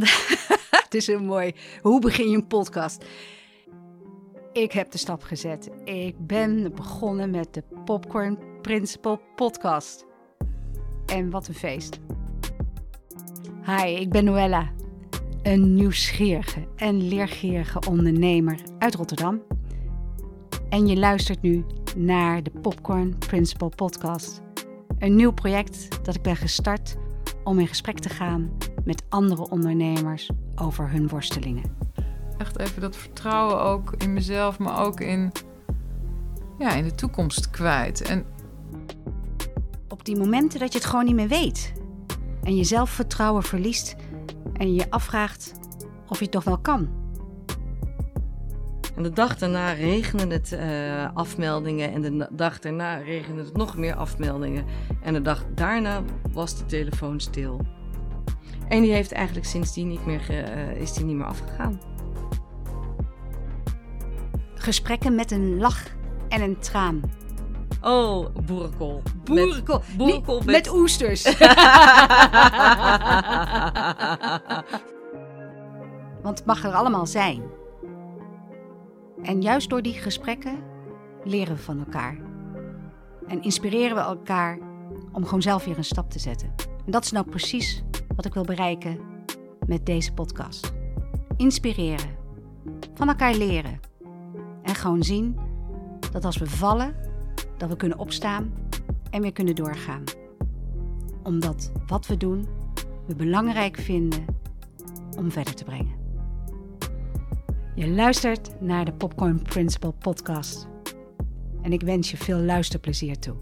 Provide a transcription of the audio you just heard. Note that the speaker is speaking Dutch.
het is heel mooi. Hoe begin je een podcast? Ik heb de stap gezet. Ik ben begonnen met de Popcorn Principle podcast. En wat een feest. Hi, ik ben Noella. Een nieuwsgierige en leergierige ondernemer uit Rotterdam. En je luistert nu naar de Popcorn Principle podcast. Een nieuw project dat ik ben gestart om in gesprek te gaan met andere ondernemers over hun worstelingen. Echt even dat vertrouwen ook in mezelf, maar ook in, ja, in de toekomst kwijt. En Op die momenten dat je het gewoon niet meer weet en je zelfvertrouwen verliest en je afvraagt of je het toch wel kan. En de dag daarna regende het eh, afmeldingen. En de dag daarna regende het nog meer afmeldingen. En de dag daarna was de telefoon stil. En die heeft eigenlijk sindsdien niet meer, eh, is die niet meer afgegaan. Gesprekken met een lach en een traan. Oh, boerenkool. Boerenkool. Met, boerenkool met... met oesters. Want het mag er allemaal zijn. En juist door die gesprekken leren we van elkaar. En inspireren we elkaar om gewoon zelf weer een stap te zetten. En dat is nou precies wat ik wil bereiken met deze podcast. Inspireren. Van elkaar leren. En gewoon zien dat als we vallen, dat we kunnen opstaan en weer kunnen doorgaan. Omdat wat we doen, we belangrijk vinden om verder te brengen. Je luistert naar de Popcorn Principle podcast. En ik wens je veel luisterplezier toe.